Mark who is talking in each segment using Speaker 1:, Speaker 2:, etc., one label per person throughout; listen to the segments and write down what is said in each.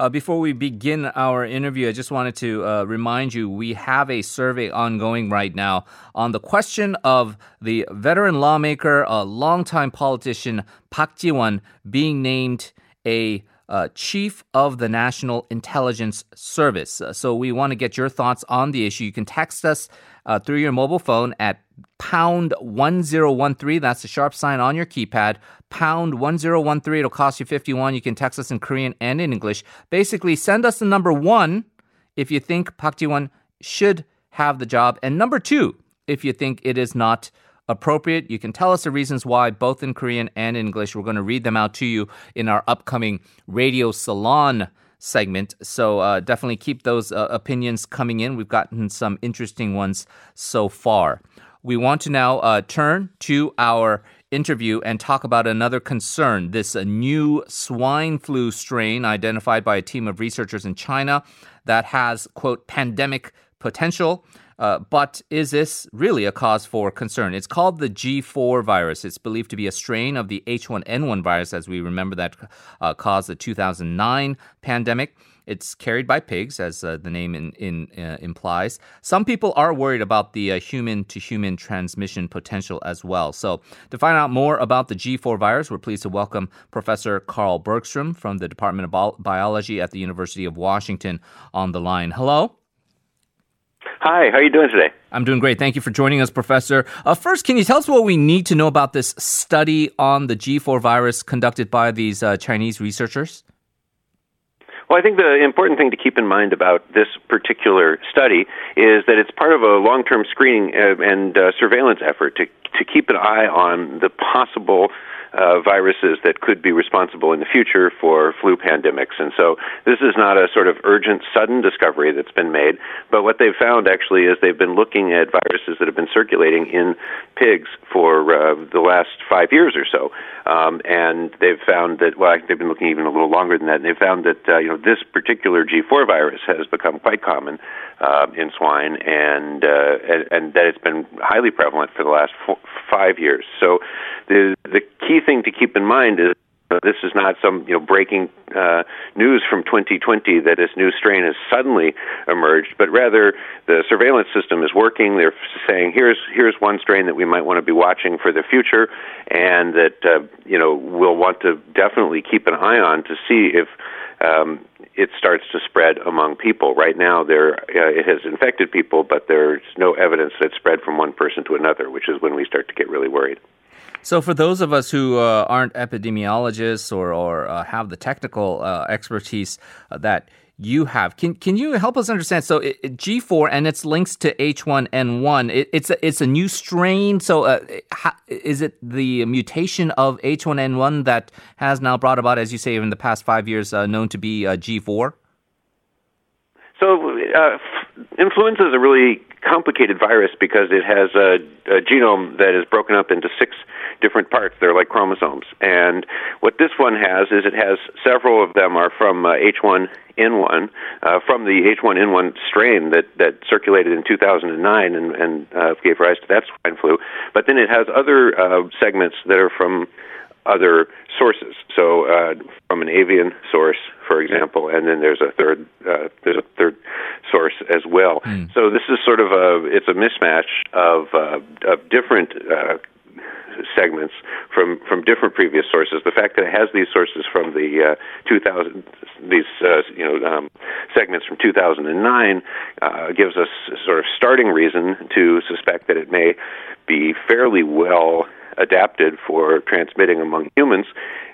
Speaker 1: Uh, before we begin our interview, I just wanted to uh, remind you we have a survey ongoing right now on the question of the veteran lawmaker, a longtime politician Park Ji-won being named a uh, chief of the National Intelligence Service. Uh, so we want to get your thoughts on the issue. You can text us uh, through your mobile phone at pound 1013. That's the sharp sign on your keypad. Pound 1013. It'll cost you 51. You can text us in Korean and in English. Basically, send us the number one if you think Park Ji-won should have the job, and number two if you think it is not appropriate. You can tell us the reasons why, both in Korean and English. We're going to read them out to you in our upcoming radio salon segment. So uh, definitely keep those uh, opinions coming in. We've gotten some interesting ones so far. We want to now uh, turn to our interview and talk about another concern this uh, new swine flu strain identified by a team of researchers in China that has, quote, pandemic potential. Uh, but is this really a cause for concern? It's called the G4 virus. It's believed to be a strain of the H1N1 virus, as we remember that uh, caused the 2009 pandemic. It's carried by pigs, as uh, the name in, in, uh, implies. Some people are worried about the human to human transmission potential as well. So, to find out more about the G4 virus, we're pleased to welcome Professor Carl Bergstrom from the Department of Biology at the University of Washington on the line. Hello.
Speaker 2: Hi, how are you doing today?
Speaker 1: I'm doing great. Thank you for joining us, Professor. Uh, first, can you tell us what we need to know about this study on the G4 virus conducted by these uh, Chinese researchers?
Speaker 2: Well, I think the important thing to keep in mind about this particular study is that it's part of a long term screening uh, and uh, surveillance effort to, to keep an eye on the possible uh, viruses that could be responsible in the future for flu pandemics. And so this is not a sort of urgent, sudden discovery that's been made, but what they've found actually is they've been looking at viruses that have been circulating in pigs for uh, the last five years or so. Um, and they've found that, well, they've been looking even a little longer than that, and they've found that, uh, you know, this particular G4 virus has become quite common uh, in swine and, uh, and, and that it's been highly prevalent for the last four, five years. So the, the key thing to keep in mind is uh, this is not some you know breaking uh, news from 2020 that this new strain has suddenly emerged, but rather the surveillance system is working. They're saying here's here's one strain that we might want to be watching for the future, and that uh, you know we'll want to definitely keep an eye on to see if um, it starts to spread among people. Right now, there uh, it has infected people, but there's no evidence that it's spread from one person to another, which is when we start to get really worried.
Speaker 1: So, for those of us who uh, aren't epidemiologists or, or uh, have the technical uh, expertise uh, that you have, can can you help us understand? So, it, it, G4 and its links to H1N1, it, it's a, it's a new strain. So, uh, is it the mutation of H1N1 that has now brought about, as you say, in the past five years, uh, known to be G4?
Speaker 2: So, influenza is a really complicated virus because it has a, a genome that is broken up into six different parts. They're like chromosomes. And what this one has is it has several of them are from uh, H1N1, uh, from the H1N1 strain that, that circulated in 2009 and, and uh, gave rise to that swine flu. But then it has other uh, segments that are from other sources. So uh, from an avian source, for example, and then there's a third uh, there's a as well. Mm. So this is sort of a it's a mismatch of uh, of different uh, segments from from different previous sources. The fact that it has these sources from the uh, 2000 these uh, you know um, segments from 2009 uh, gives us sort of starting reason to suspect that it may be fairly well adapted for transmitting among humans.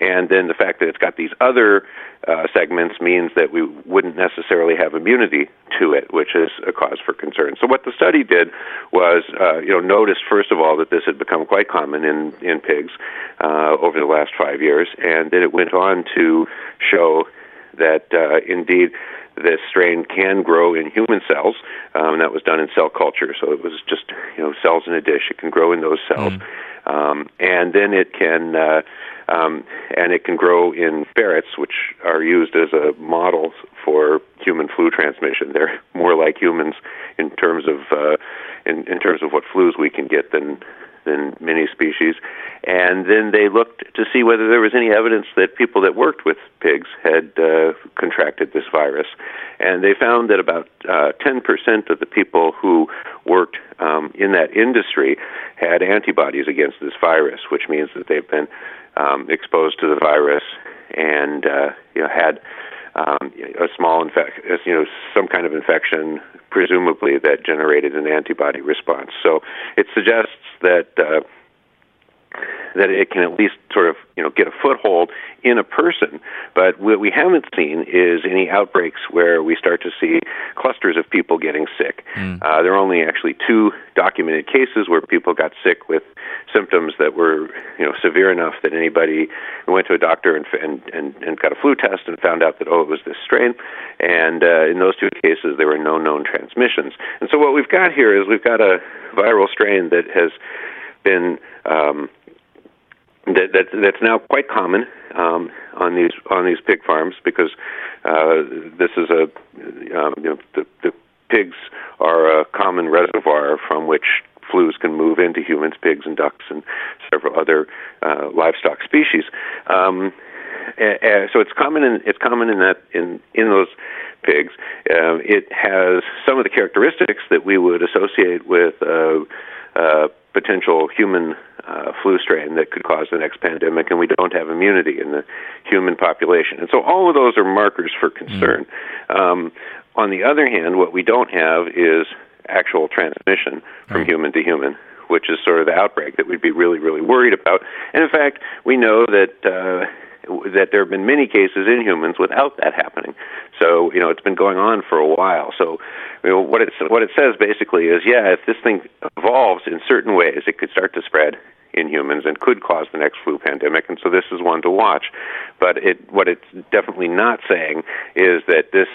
Speaker 2: And then the fact that it's got these other uh, segments means that we wouldn't necessarily have immunity to it, which is a cause for concern. So what the study did was, uh, you know, noticed first of all that this had become quite common in in pigs uh, over the last five years, and then it went on to show that uh, indeed this strain can grow in human cells. Um, that was done in cell culture, so it was just you know cells in a dish. It can grow in those cells. Mm. Um, and then it can uh, um, and it can grow in ferrets, which are used as a model for human flu transmission. They're more like humans in terms of uh, in, in terms of what flus we can get than than many species. And then they looked to see whether there was any evidence that people that worked with pigs had uh, contracted this virus. And they found that about uh, 10% of the people who worked um, in that industry had antibodies against this virus, which means that they've been um, exposed to the virus and uh, you know had um, a small infection, you know, some kind of infection, presumably that generated an antibody response. So it suggests that. Uh, that it can at least sort of you know get a foothold in a person. But what we haven't seen is any outbreaks where we start to see clusters of people getting sick. Mm. Uh, there are only actually two documented cases where people got sick with symptoms that were you know severe enough that anybody went to a doctor and and and, and got a flu test and found out that oh it was this strain. And uh, in those two cases there were no known transmissions. And so what we've got here is we've got a viral strain that has been um, that, that that's now quite common um, on these on these pig farms because uh, this is a um, you know the, the pigs are a common reservoir from which flus can move into humans, pigs, and ducks, and several other uh, livestock species. Um, uh, so it's common in it's common in that in in those pigs. Uh, it has some of the characteristics that we would associate with uh, uh, potential human uh, flu strain that could cause the next pandemic, and we don't have immunity in the human population. And so all of those are markers for concern. Mm. Um, on the other hand, what we don't have is actual transmission from right. human to human, which is sort of the outbreak that we'd be really, really worried about. And in fact, we know that. Uh, that there have been many cases in humans without that happening. So you know it's been going on for a while. So you know, what it what it says basically is yeah, if this thing evolves in certain ways, it could start to spread in humans and could cause the next flu pandemic. And so this is one to watch. But it what it's definitely not saying is that this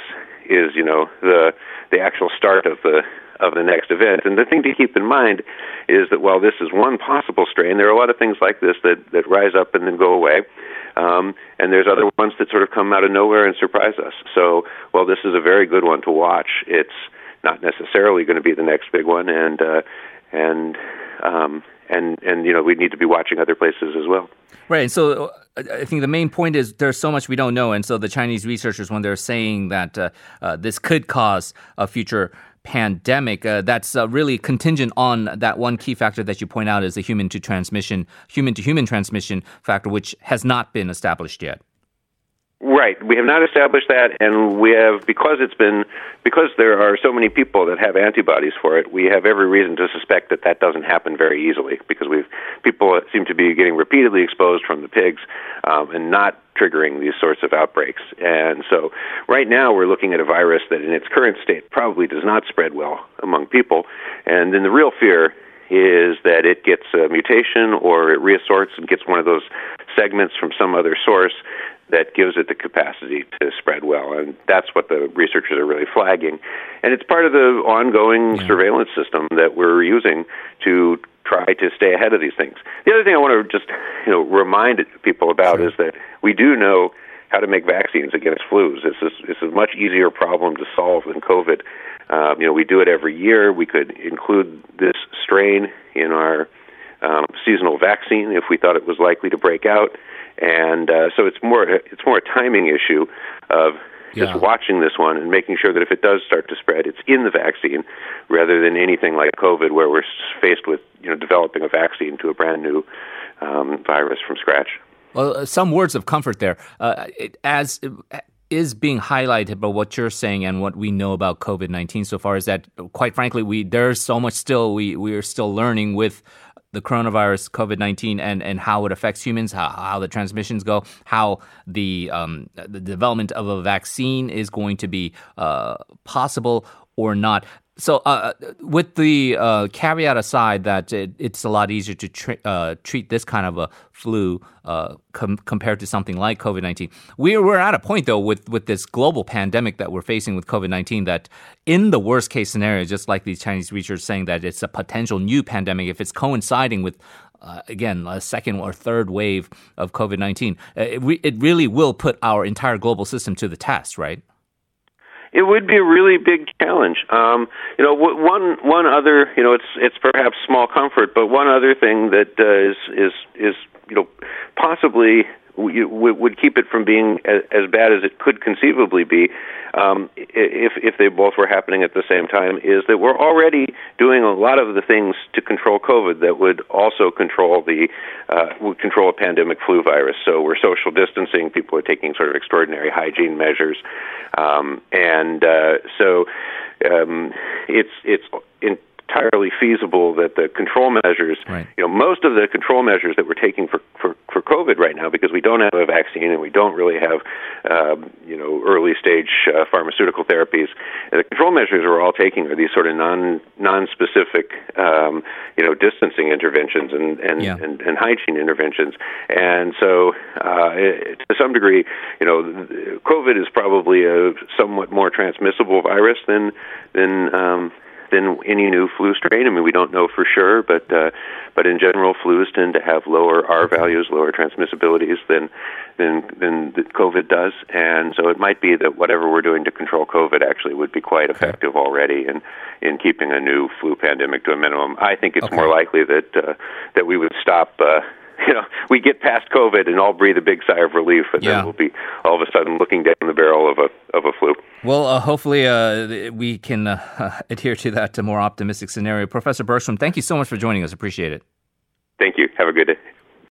Speaker 2: is you know the the actual start of the of the next event. And the thing to keep in mind is that while this is one possible strain, there are a lot of things like this that, that rise up and then go away. Um, and there's other ones that sort of come out of nowhere and surprise us. So, while this is a very good one to watch, it's not necessarily going to be the next big one, and uh, and um, and and you know we need to be watching other places as well.
Speaker 1: Right. So uh, I think the main point is there's so much we don't know, and so the Chinese researchers, when they're saying that uh, uh, this could cause a future pandemic, uh, that's uh, really contingent on that one key factor that you point out is the human to transmission, human to human transmission factor, which has not been established yet.
Speaker 2: Right. We have not established that, and we have because it's been because there are so many people that have antibodies for it. We have every reason to suspect that that doesn't happen very easily because we've people seem to be getting repeatedly exposed from the pigs um, and not triggering these sorts of outbreaks. And so, right now, we're looking at a virus that, in its current state, probably does not spread well among people. And then the real fear is that it gets a mutation or it reassorts and gets one of those segments from some other source that gives it the capacity to spread well. And that's what the researchers are really flagging. And it's part of the ongoing yeah. surveillance system that we're using to try to stay ahead of these things. The other thing I want to just you know remind people about sure. is that we do know how to make vaccines against flus. This is this is a much easier problem to solve than COVID. Um, you know, we do it every year. We could include this strain in our um, seasonal vaccine if we thought it was likely to break out and uh, so it's more it's more a timing issue of just yeah. watching this one and making sure that if it does start to spread, it's in the vaccine rather than anything like COVID, where we're faced with you know developing a vaccine to a brand new um, virus from scratch.
Speaker 1: Well, uh, some words of comfort there. Uh, it, as is being highlighted by what you're saying and what we know about COVID nineteen so far is that, quite frankly, we there's so much still we we are still learning with the coronavirus, COVID 19, and, and how it affects humans, how, how the transmissions go, how the, um, the development of a vaccine is going to be uh, possible or not. So, uh, with the uh, caveat aside that it, it's a lot easier to uh, treat this kind of a flu uh, com- compared to something like COVID 19, we're, we're at a point, though, with, with this global pandemic that we're facing with COVID 19, that in the worst case scenario, just like these Chinese researchers saying that it's a potential new pandemic, if it's coinciding with uh, again, a second or third wave of COVID 19, uh, it, re- it really will put our entire global system to the test, right?
Speaker 2: It would be a really big challenge. Um, you know, one one other, you know, it's it's perhaps small comfort, but one other thing that uh, is is is you know possibly would keep it from being as bad as it could conceivably be um, if if they both were happening at the same time is that we're already doing a lot of the things to control COVID that would also control the uh, would control a pandemic flu virus. So we're social distancing. People are taking sort of extraordinary hygiene measures, um, and uh, so um, it's it's in entirely feasible that the control measures, right. you know, most of the control measures that we're taking for, for, for COVID right now, because we don't have a vaccine and we don't really have, um, you know, early stage uh, pharmaceutical therapies, the control measures we're all taking are these sort of non non-specific, um, you know, distancing interventions and and, yeah. and, and hygiene interventions, and so uh, to some degree, you know, COVID is probably a somewhat more transmissible virus than than um, than any new flu strain. I mean, we don't know for sure, but uh, but in general, flus tend to have lower R values, lower transmissibilities than than than COVID does, and so it might be that whatever we're doing to control COVID actually would be quite effective already in in keeping a new flu pandemic to a minimum. I think it's okay. more likely that uh, that we would stop. Uh, you know, we get past COVID and all breathe a big sigh of relief, and yeah. then we'll be all of a sudden looking down the barrel of a of a flu.
Speaker 1: Well, uh, hopefully uh, we can uh, adhere to that more optimistic scenario. Professor Bergstrom, thank you so much for joining us. Appreciate it.
Speaker 2: Thank you. Have a good day.